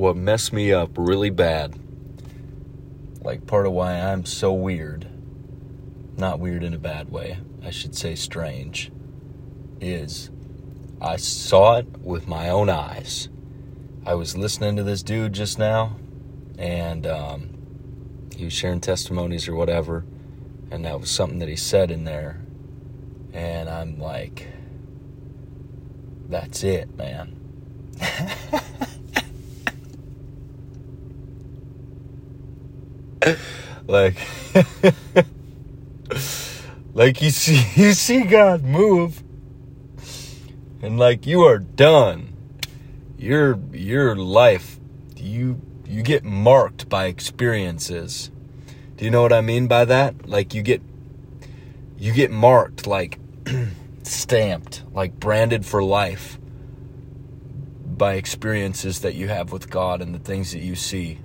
what messed me up really bad, like part of why I'm so weird, not weird in a bad way, I should say strange, is I saw it with my own eyes. I was listening to this dude just now, and um, he was sharing testimonies or whatever, and that was something that he said in there, and I'm like, that's it, man. like like you see you see God move and like you are done. Your your life you you get marked by experiences. Do you know what I mean by that? Like you get you get marked like stamped like branded for life by experiences that you have with God and the things that you see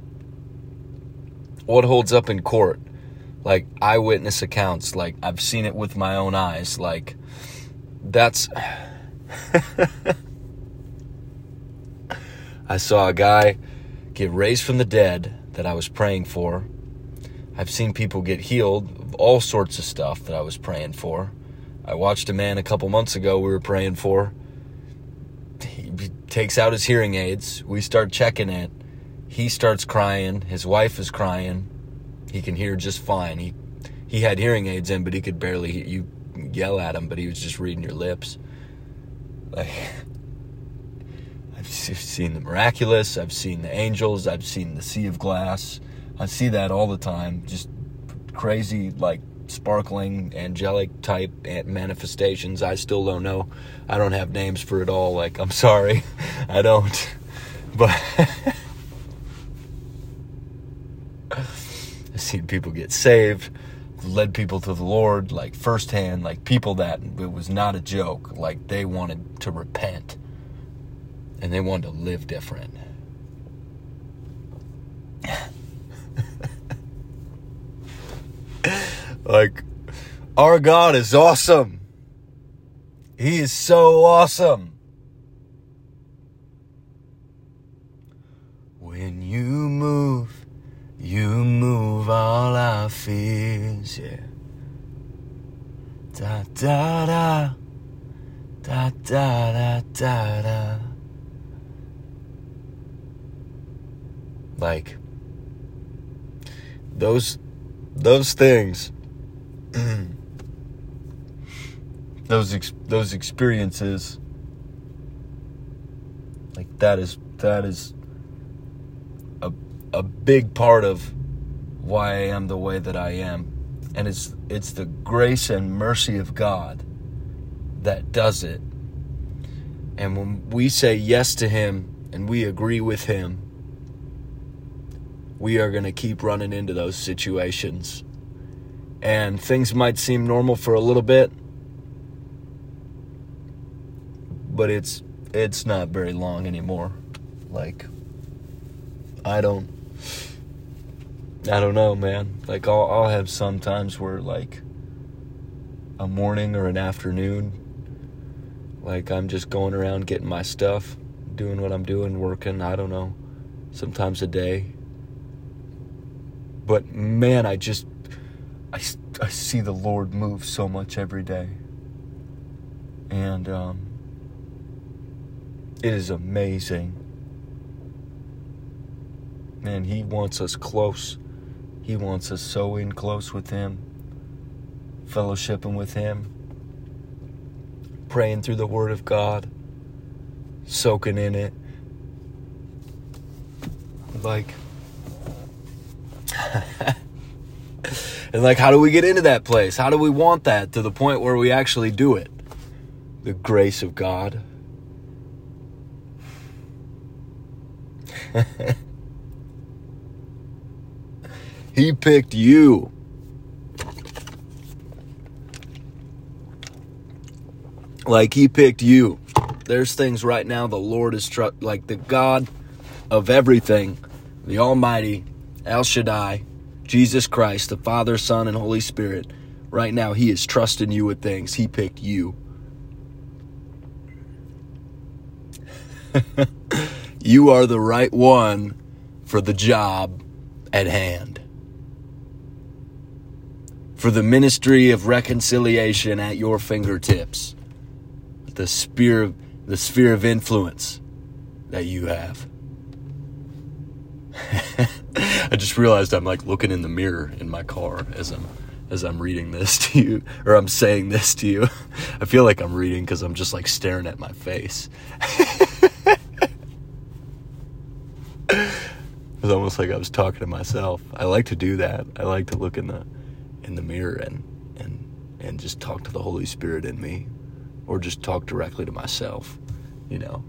what holds up in court like eyewitness accounts like i've seen it with my own eyes like that's i saw a guy get raised from the dead that i was praying for. I've seen people get healed of all sorts of stuff that i was praying for. I watched a man a couple months ago we were praying for. He takes out his hearing aids. We start checking it he starts crying. His wife is crying. He can hear just fine. He he had hearing aids in, but he could barely hear you yell at him, but he was just reading your lips. Like I've seen the miraculous. I've seen the angels. I've seen the sea of glass. I see that all the time. Just crazy, like sparkling, angelic type manifestations. I still don't know. I don't have names for it all. Like I'm sorry, I don't. But. I've seen people get saved, led people to the Lord, like firsthand, like people that it was not a joke. Like they wanted to repent and they wanted to live different. like, our God is awesome. He is so awesome. When you move, you move all our fears, yeah. Da da da, da da da da da. Like those, those things, those ex- those experiences, like that is that is a big part of why I am the way that I am. And it's it's the grace and mercy of God that does it. And when we say yes to him and we agree with him, we are going to keep running into those situations. And things might seem normal for a little bit, but it's it's not very long anymore. Like I don't I don't know, man. Like I'll I'll have some times where like a morning or an afternoon like I'm just going around getting my stuff, doing what I'm doing, working, I don't know. Sometimes a day. But man, I just I, I see the Lord move so much every day. And um it is amazing. Man, he wants us close he wants us so in close with Him, fellowshipping with Him, praying through the Word of God, soaking in it. Like, and like, how do we get into that place? How do we want that to the point where we actually do it? The grace of God. He picked you. Like he picked you. There's things right now the Lord is tr- like the God of everything, the Almighty, El Shaddai, Jesus Christ, the Father, Son, and Holy Spirit. Right now, He is trusting you with things. He picked you. you are the right one for the job at hand. For the ministry of reconciliation at your fingertips. The sphere, the sphere of influence that you have. I just realized I'm like looking in the mirror in my car as I'm as I'm reading this to you or I'm saying this to you. I feel like I'm reading because I'm just like staring at my face. it was almost like I was talking to myself. I like to do that. I like to look in the in the mirror and and and just talk to the Holy Spirit in me or just talk directly to myself, you know,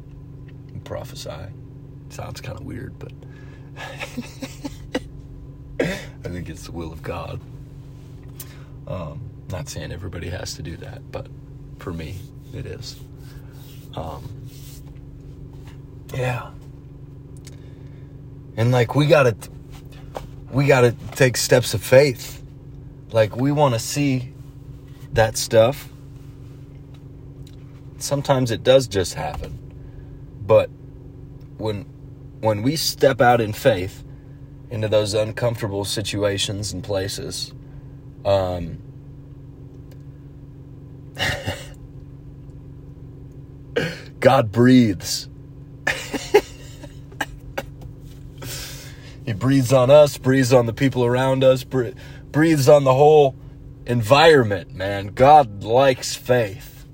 and prophesy. Sounds kind of weird, but I think it's the will of God. Um, not saying everybody has to do that, but for me, it is. Um, yeah. And like we gotta, we gotta take steps of faith. Like we want to see that stuff. Sometimes it does just happen, but when when we step out in faith into those uncomfortable situations and places, um, God breathes. he breathes on us, breathes on the people around us, breathes on the whole environment, man. God likes faith.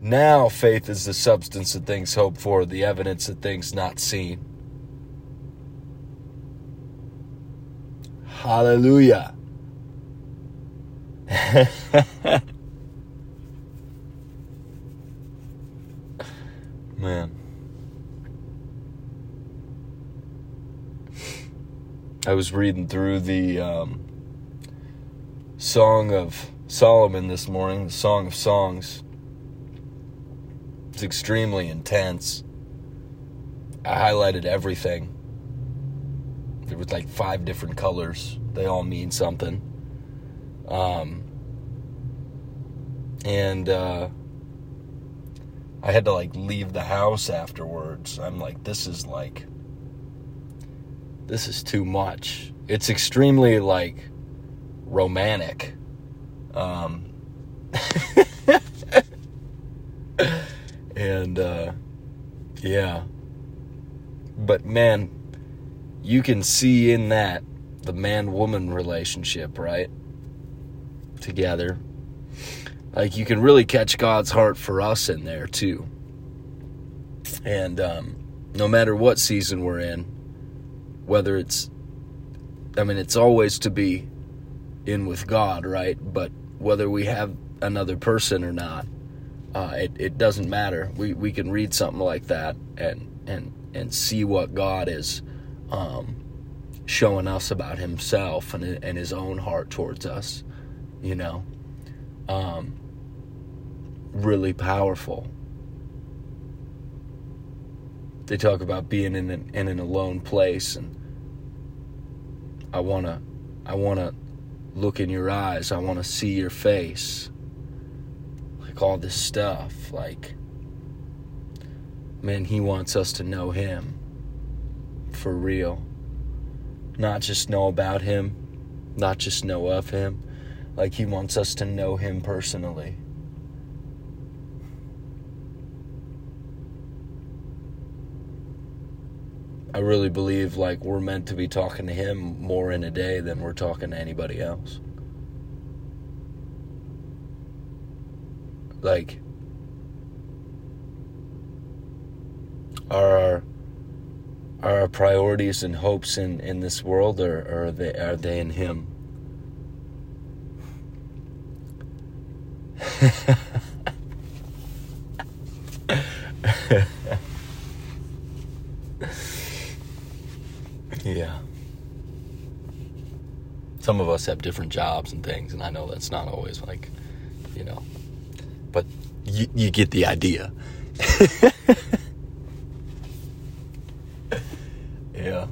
Now faith is the substance of things hoped for, the evidence of things not seen. Hallelujah. Man. I was reading through the um, Song of Solomon this morning, the Song of Songs. It's extremely intense. I highlighted everything. There was like five different colors. They all mean something. Um, and uh, I had to like leave the house afterwards. I'm like, this is like, this is too much. It's extremely like romantic. Um, and uh, yeah, but man, you can see in that the man woman relationship, right? Together. Like you can really catch God's heart for us in there too. And um, no matter what season we're in, whether it's, I mean, it's always to be in with God, right? But whether we have another person or not, uh, it, it doesn't matter. We, we can read something like that and, and, and see what God is um, showing us about Himself and, and His own heart towards us, you know. Um, really powerful. They talk about being in an, in an alone place, and I wanna, I wanna look in your eyes. I wanna see your face Like all this stuff. Like, man, he wants us to know him for real. Not just know about him, not just know of him. Like, he wants us to know him personally. I really believe like we're meant to be talking to him more in a day than we're talking to anybody else. like are our our priorities and hopes in, in this world or, or are they are they in him yeah some of us have different jobs and things and i know that's not always like you know but you, you get the idea. yeah.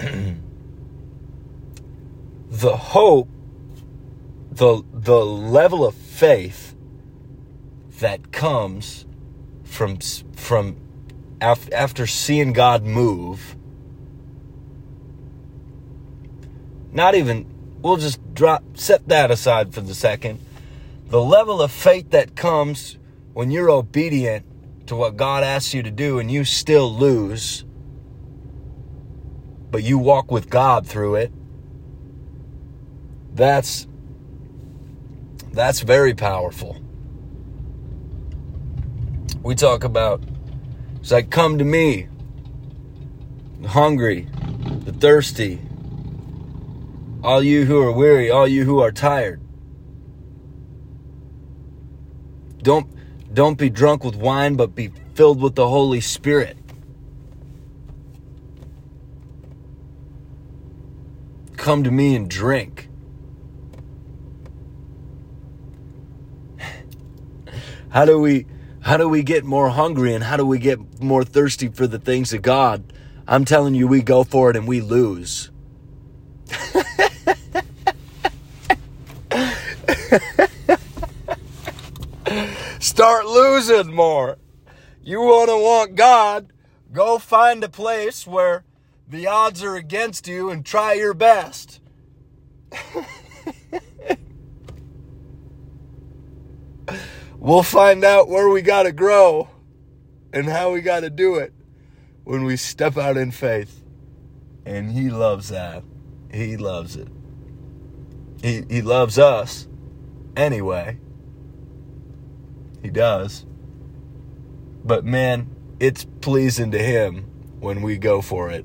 the hope, the the level of faith that comes from from af- after seeing God move, not even, we'll just drop, set that aside for the second. The level of faith that comes when you're obedient to what God asks you to do and you still lose, but you walk with God through it. That's that's very powerful. We talk about it's like come to me, the hungry, the thirsty, all you who are weary, all you who are tired. Don't don't be drunk with wine, but be filled with the Holy Spirit. Come to me and drink. How do we how do we get more hungry and how do we get more thirsty for the things of God? I'm telling you we go for it and we lose. Start losing more. You want to want God, go find a place where the odds are against you and try your best. we'll find out where we got to grow and how we got to do it when we step out in faith. And He loves that. He loves it. He, he loves us anyway. He does. But man, it's pleasing to Him when we go for it.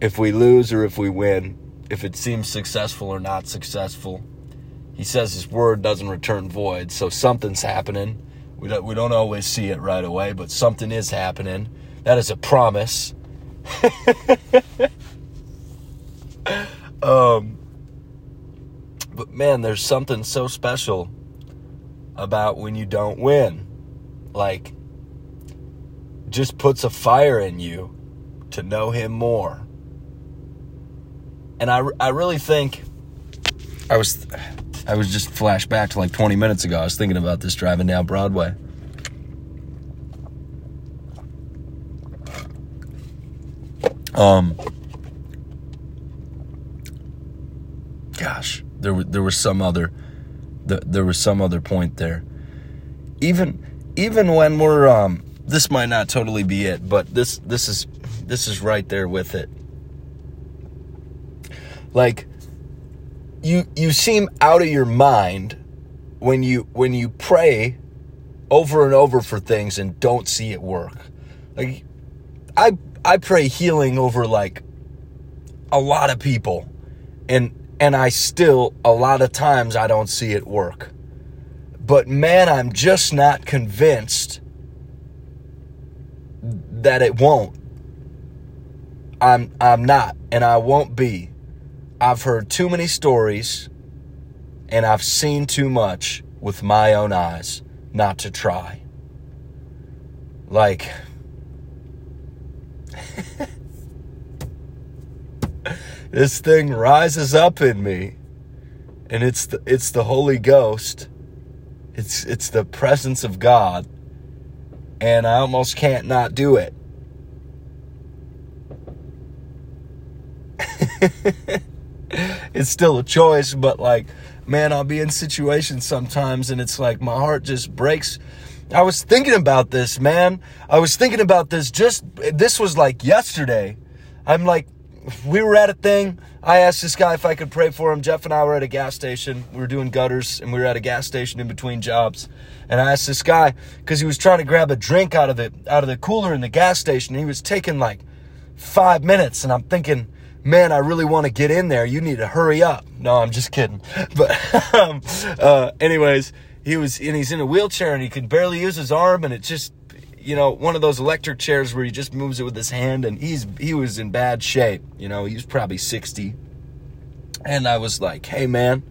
If we lose or if we win, if it seems successful or not successful, He says His word doesn't return void, so something's happening. We don't, we don't always see it right away, but something is happening. That is a promise. um, man, there's something so special about when you don't win. Like, just puts a fire in you to know Him more. And I, I really think I was I was just flashed back to like 20 minutes ago. I was thinking about this driving down Broadway. Um, there there was some other there was some other point there. Even even when we're um, this might not totally be it, but this this is this is right there with it. Like you you seem out of your mind when you when you pray over and over for things and don't see it work. Like I I pray healing over like a lot of people and and I still a lot of times I don't see it work. But man, I'm just not convinced that it won't. I'm I'm not and I won't be. I've heard too many stories and I've seen too much with my own eyes not to try. Like this thing rises up in me and it's the, it's the Holy Ghost. It's it's the presence of God and I almost can't not do it. it's still a choice, but like man, I'll be in situations sometimes and it's like my heart just breaks. I was thinking about this, man. I was thinking about this just this was like yesterday. I'm like we were at a thing. I asked this guy if I could pray for him. Jeff and I were at a gas station. We were doing gutters and we were at a gas station in between jobs. And I asked this guy because he was trying to grab a drink out of the out of the cooler in the gas station. He was taking like five minutes, and I'm thinking, man, I really want to get in there. You need to hurry up. No, I'm just kidding. But um, uh, anyways, he was and he's in a wheelchair and he could barely use his arm, and it just you know, one of those electric chairs where he just moves it with his hand, and he's he was in bad shape. You know, he was probably sixty. And I was like, "Hey, man,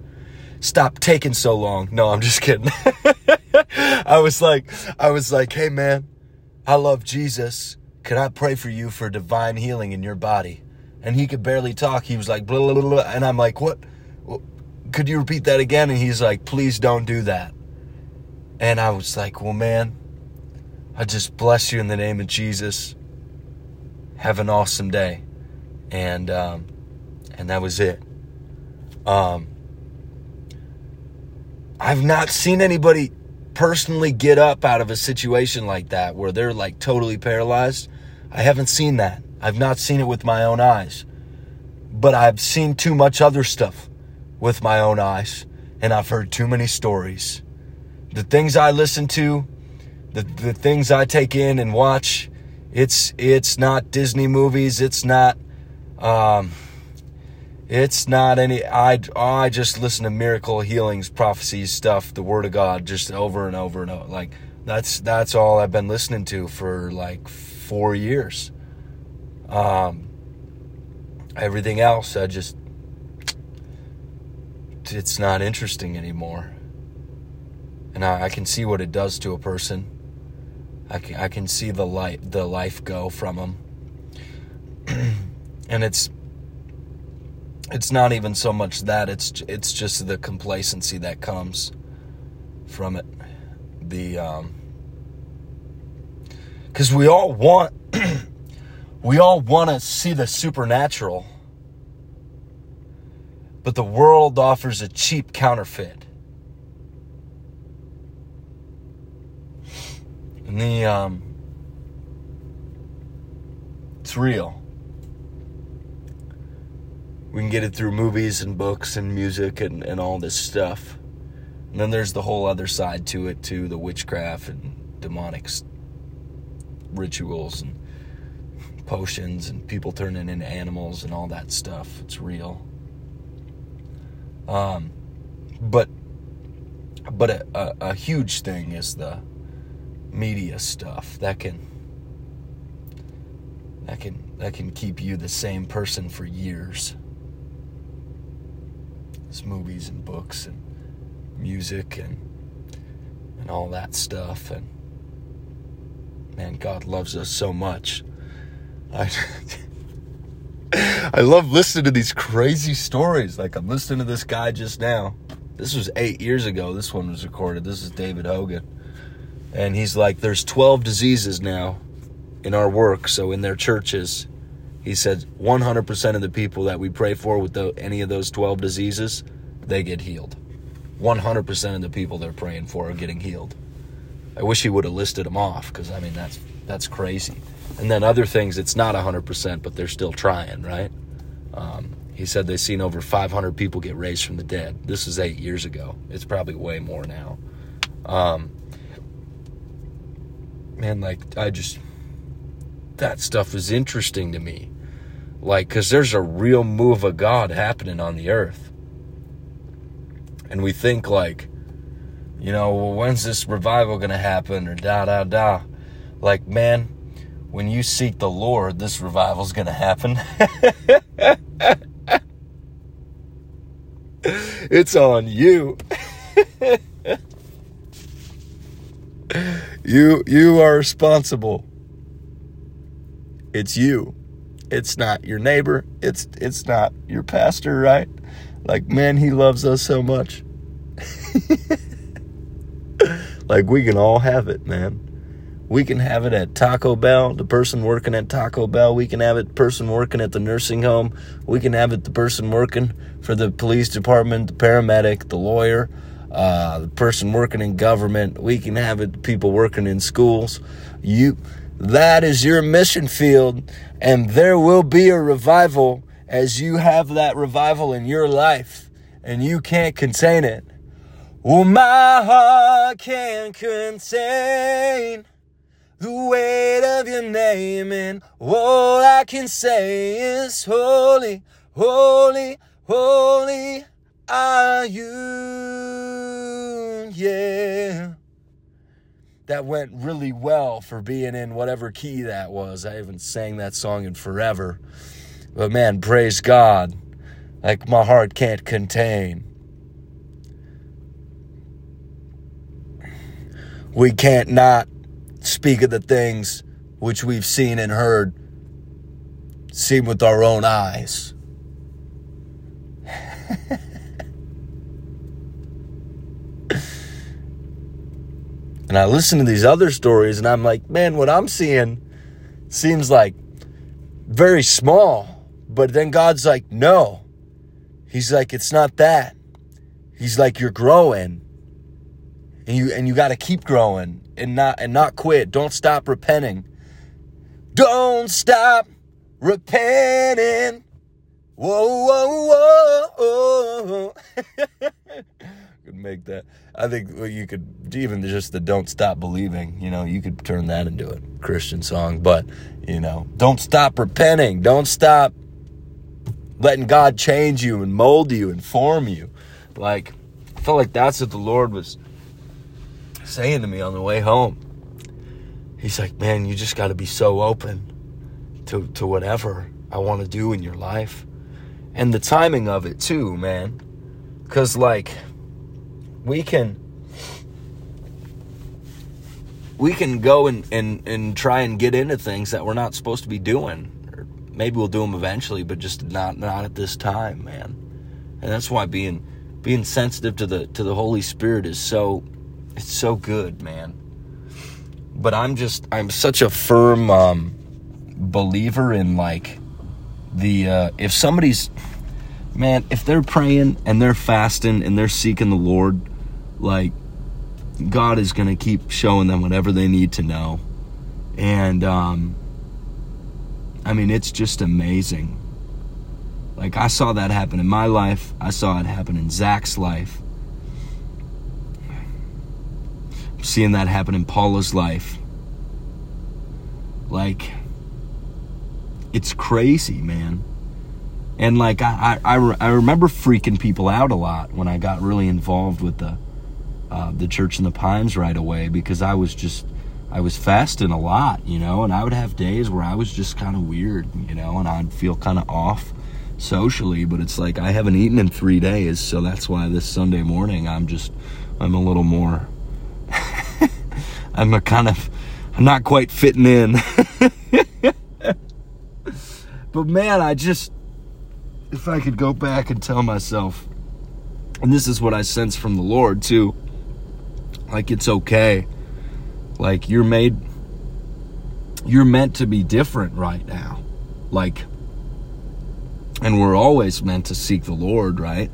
stop taking so long." No, I'm just kidding. I was like, I was like, "Hey, man, I love Jesus. Could I pray for you for divine healing in your body?" And he could barely talk. He was like, blah, blah, blah, and I'm like, "What? Could you repeat that again?" And he's like, "Please don't do that." And I was like, "Well, man." I just bless you in the name of Jesus. Have an awesome day. And um, and that was it. Um, I've not seen anybody personally get up out of a situation like that where they're like totally paralyzed. I haven't seen that. I've not seen it with my own eyes. But I've seen too much other stuff with my own eyes, and I've heard too many stories. The things I listen to, the, the things I take in and watch, it's it's not Disney movies, it's not um, it's not any I I just listen to miracle healings, prophecies, stuff, the word of God just over and over and over. Like that's that's all I've been listening to for like 4 years. Um everything else I just it's not interesting anymore. And I, I can see what it does to a person. I can, I can see the light the life go from them. and it's it's not even so much that it's it's just the complacency that comes from it the um cuz we all want we all want to see the supernatural but the world offers a cheap counterfeit and the um it's real we can get it through movies and books and music and, and all this stuff. And then there's the whole other side to it, too the witchcraft and demonic rituals and potions and people turning into animals and all that stuff. It's real. Um, but but a, a, a huge thing is the media stuff that can that can that can keep you the same person for years. It's movies and books and music and and all that stuff and man God loves us so much. I I love listening to these crazy stories. Like I'm listening to this guy just now. This was 8 years ago. This one was recorded. This is David Hogan and he's like there's 12 diseases now in our work so in their churches he said 100% of the people that we pray for with the, any of those 12 diseases, they get healed. 100% of the people they're praying for are getting healed. I wish he would have listed them off because I mean that's that's crazy. And then other things, it's not 100%, but they're still trying, right? Um, he said they've seen over 500 people get raised from the dead. This is eight years ago. It's probably way more now. Um, man, like I just that stuff is interesting to me. Like, because there's a real move of God happening on the earth. And we think, like, you know, well, when's this revival going to happen or da da da. Like, man, when you seek the Lord, this revival's going to happen. it's on you. you you are responsible. It's you. It's not your neighbor. It's it's not your pastor, right? Like, man, he loves us so much. like we can all have it, man. We can have it at Taco Bell, the person working at Taco Bell. We can have it person working at the nursing home. We can have it the person working for the police department, the paramedic, the lawyer, uh, the person working in government. We can have it people working in schools. You that is your mission field, and there will be a revival as you have that revival in your life, and you can't contain it. Oh, my heart can't contain the weight of your name, and all I can say is holy, holy, holy you, yeah that went really well for being in whatever key that was. I haven't sang that song in forever. But man, praise God. Like my heart can't contain. We can't not speak of the things which we've seen and heard, seen with our own eyes. And I listen to these other stories and I'm like, man, what I'm seeing seems like very small. But then God's like, no. He's like, it's not that. He's like, you're growing. And you and you gotta keep growing and not and not quit. Don't stop repenting. Don't stop repenting. Whoa, whoa, whoa. make that. I think you could even just the "Don't Stop Believing." You know, you could turn that into a Christian song. But you know, don't stop repenting. Don't stop letting God change you and mold you and form you. Like, I felt like that's what the Lord was saying to me on the way home. He's like, man, you just got to be so open to to whatever I want to do in your life and the timing of it too, man. Cuz like we can we can go and, and, and try and get into things that we're not supposed to be doing. Or maybe we'll do them eventually, but just not not at this time, man. And that's why being being sensitive to the to the Holy Spirit is so it's so good, man. But I'm just I'm such a firm um, believer in like the uh, if somebody's man, if they're praying and they're fasting and they're seeking the Lord, like God is going to keep showing them whatever they need to know. And um I mean, it's just amazing. Like I saw that happen in my life. I saw it happen in Zach's life. I'm seeing that happen in Paula's life. Like it's crazy, man. And like I, I, I remember freaking people out a lot when I got really involved with the uh, the church in the pines right away because I was just I was fasting a lot, you know, and I would have days where I was just kind of weird, you know, and I'd feel kind of off socially, but it's like I haven't eaten in three days, so that's why this Sunday morning I'm just I'm a little more I'm a kind of I'm not quite fitting in. but man, I just if I could go back and tell myself, and this is what I sense from the Lord too, like it's okay. Like you're made, you're meant to be different right now. Like, and we're always meant to seek the Lord, right?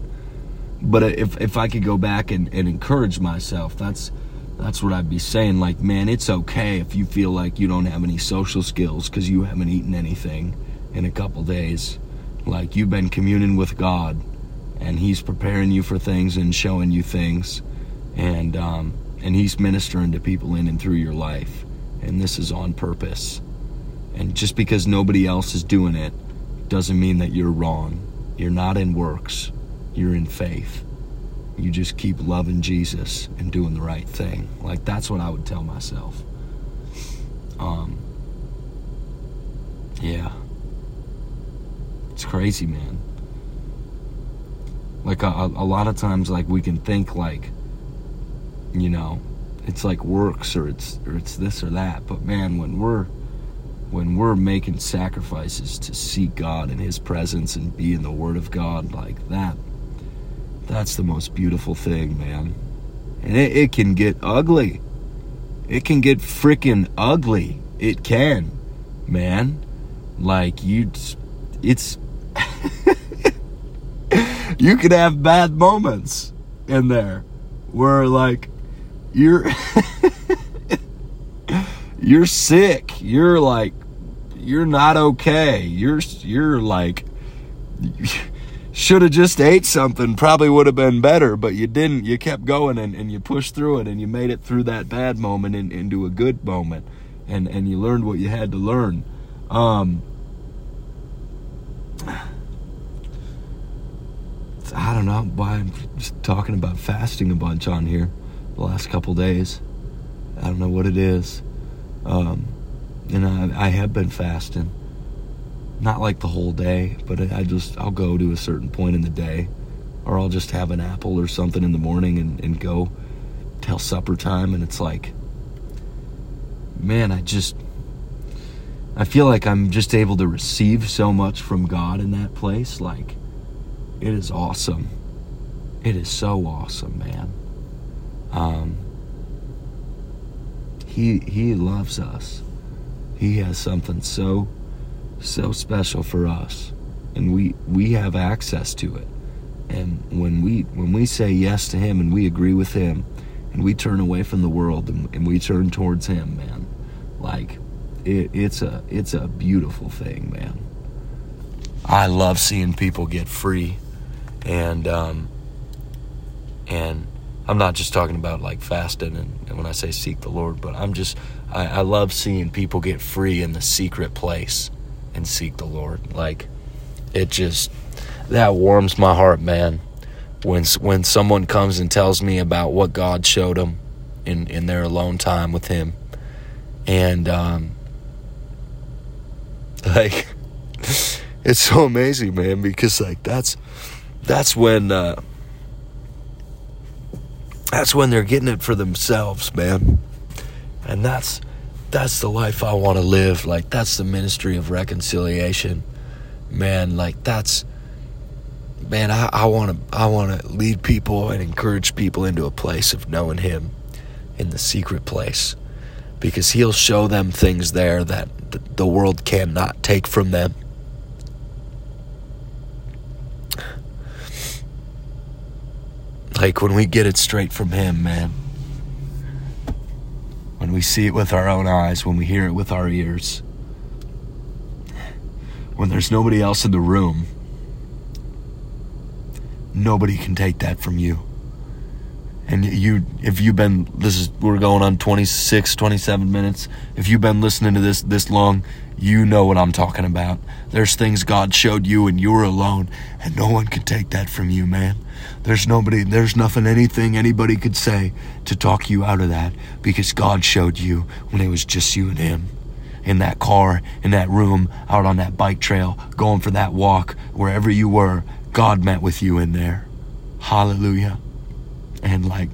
But if, if I could go back and, and encourage myself, that's, that's what I'd be saying. Like, man, it's okay if you feel like you don't have any social skills because you haven't eaten anything in a couple days like you've been communing with God and He's preparing you for things and showing you things. And, um, and He's ministering to people in and through your life. And this is on purpose. And just because nobody else is doing it doesn't mean that you're wrong. You're not in works, you're in faith. You just keep loving Jesus and doing the right thing. Like that's what I would tell myself. Um, yeah. It's crazy, man. Like a, a lot of times, like we can think like, you know, it's like works or it's or it's this or that. But man, when we're when we're making sacrifices to seek God and His presence and be in the Word of God like that, that's the most beautiful thing, man. And it, it can get ugly. It can get freaking ugly. It can, man. Like you, it's you could have bad moments in there where like you're you're sick. You're like you're not okay. You're you're like should have just ate something. Probably would have been better but you didn't. You kept going and, and you pushed through it and you made it through that bad moment and, into a good moment. And and you learned what you had to learn. Um I don't know why I'm just talking about fasting a bunch on here the last couple days. I don't know what it is. Um, and I, I have been fasting. Not like the whole day, but I just, I'll go to a certain point in the day. Or I'll just have an apple or something in the morning and, and go till supper time. And it's like, man, I just, I feel like I'm just able to receive so much from God in that place. Like, it is awesome. It is so awesome, man. Um, he he loves us. He has something so so special for us and we we have access to it. And when we when we say yes to him and we agree with him and we turn away from the world and, and we turn towards him, man, like it, it's a it's a beautiful thing, man. I love seeing people get free, and um, and I'm not just talking about like fasting and, and when I say seek the Lord, but I'm just I, I love seeing people get free in the secret place and seek the Lord. Like it just that warms my heart, man. When when someone comes and tells me about what God showed them in in their alone time with Him, and um, like it's so amazing, man, because like that's that's when uh, that's when they're getting it for themselves, man, and that's that's the life I want to live. Like that's the ministry of reconciliation, man. Like that's man. I want to I want to lead people and encourage people into a place of knowing Him in the secret place, because He'll show them things there that the world cannot take from them. Like when we get it straight from Him, man. When we see it with our own eyes, when we hear it with our ears, when there's nobody else in the room, nobody can take that from you. And you, if you've been, this is, we're going on 26, 27 minutes. If you've been listening to this this long, you know what I'm talking about. There's things God showed you and you were alone, and no one can take that from you, man. There's nobody, there's nothing, anything anybody could say to talk you out of that because God showed you when it was just you and Him. In that car, in that room, out on that bike trail, going for that walk, wherever you were, God met with you in there. Hallelujah. And like,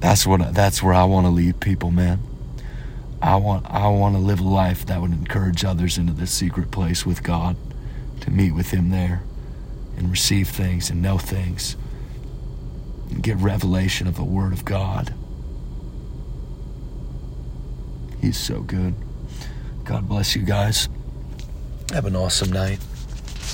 that's what, that's where I want to lead people, man. I want I want to live a life that would encourage others into this secret place with God, to meet with Him there, and receive things and know things, and get revelation of the Word of God. He's so good. God bless you guys. Have an awesome night.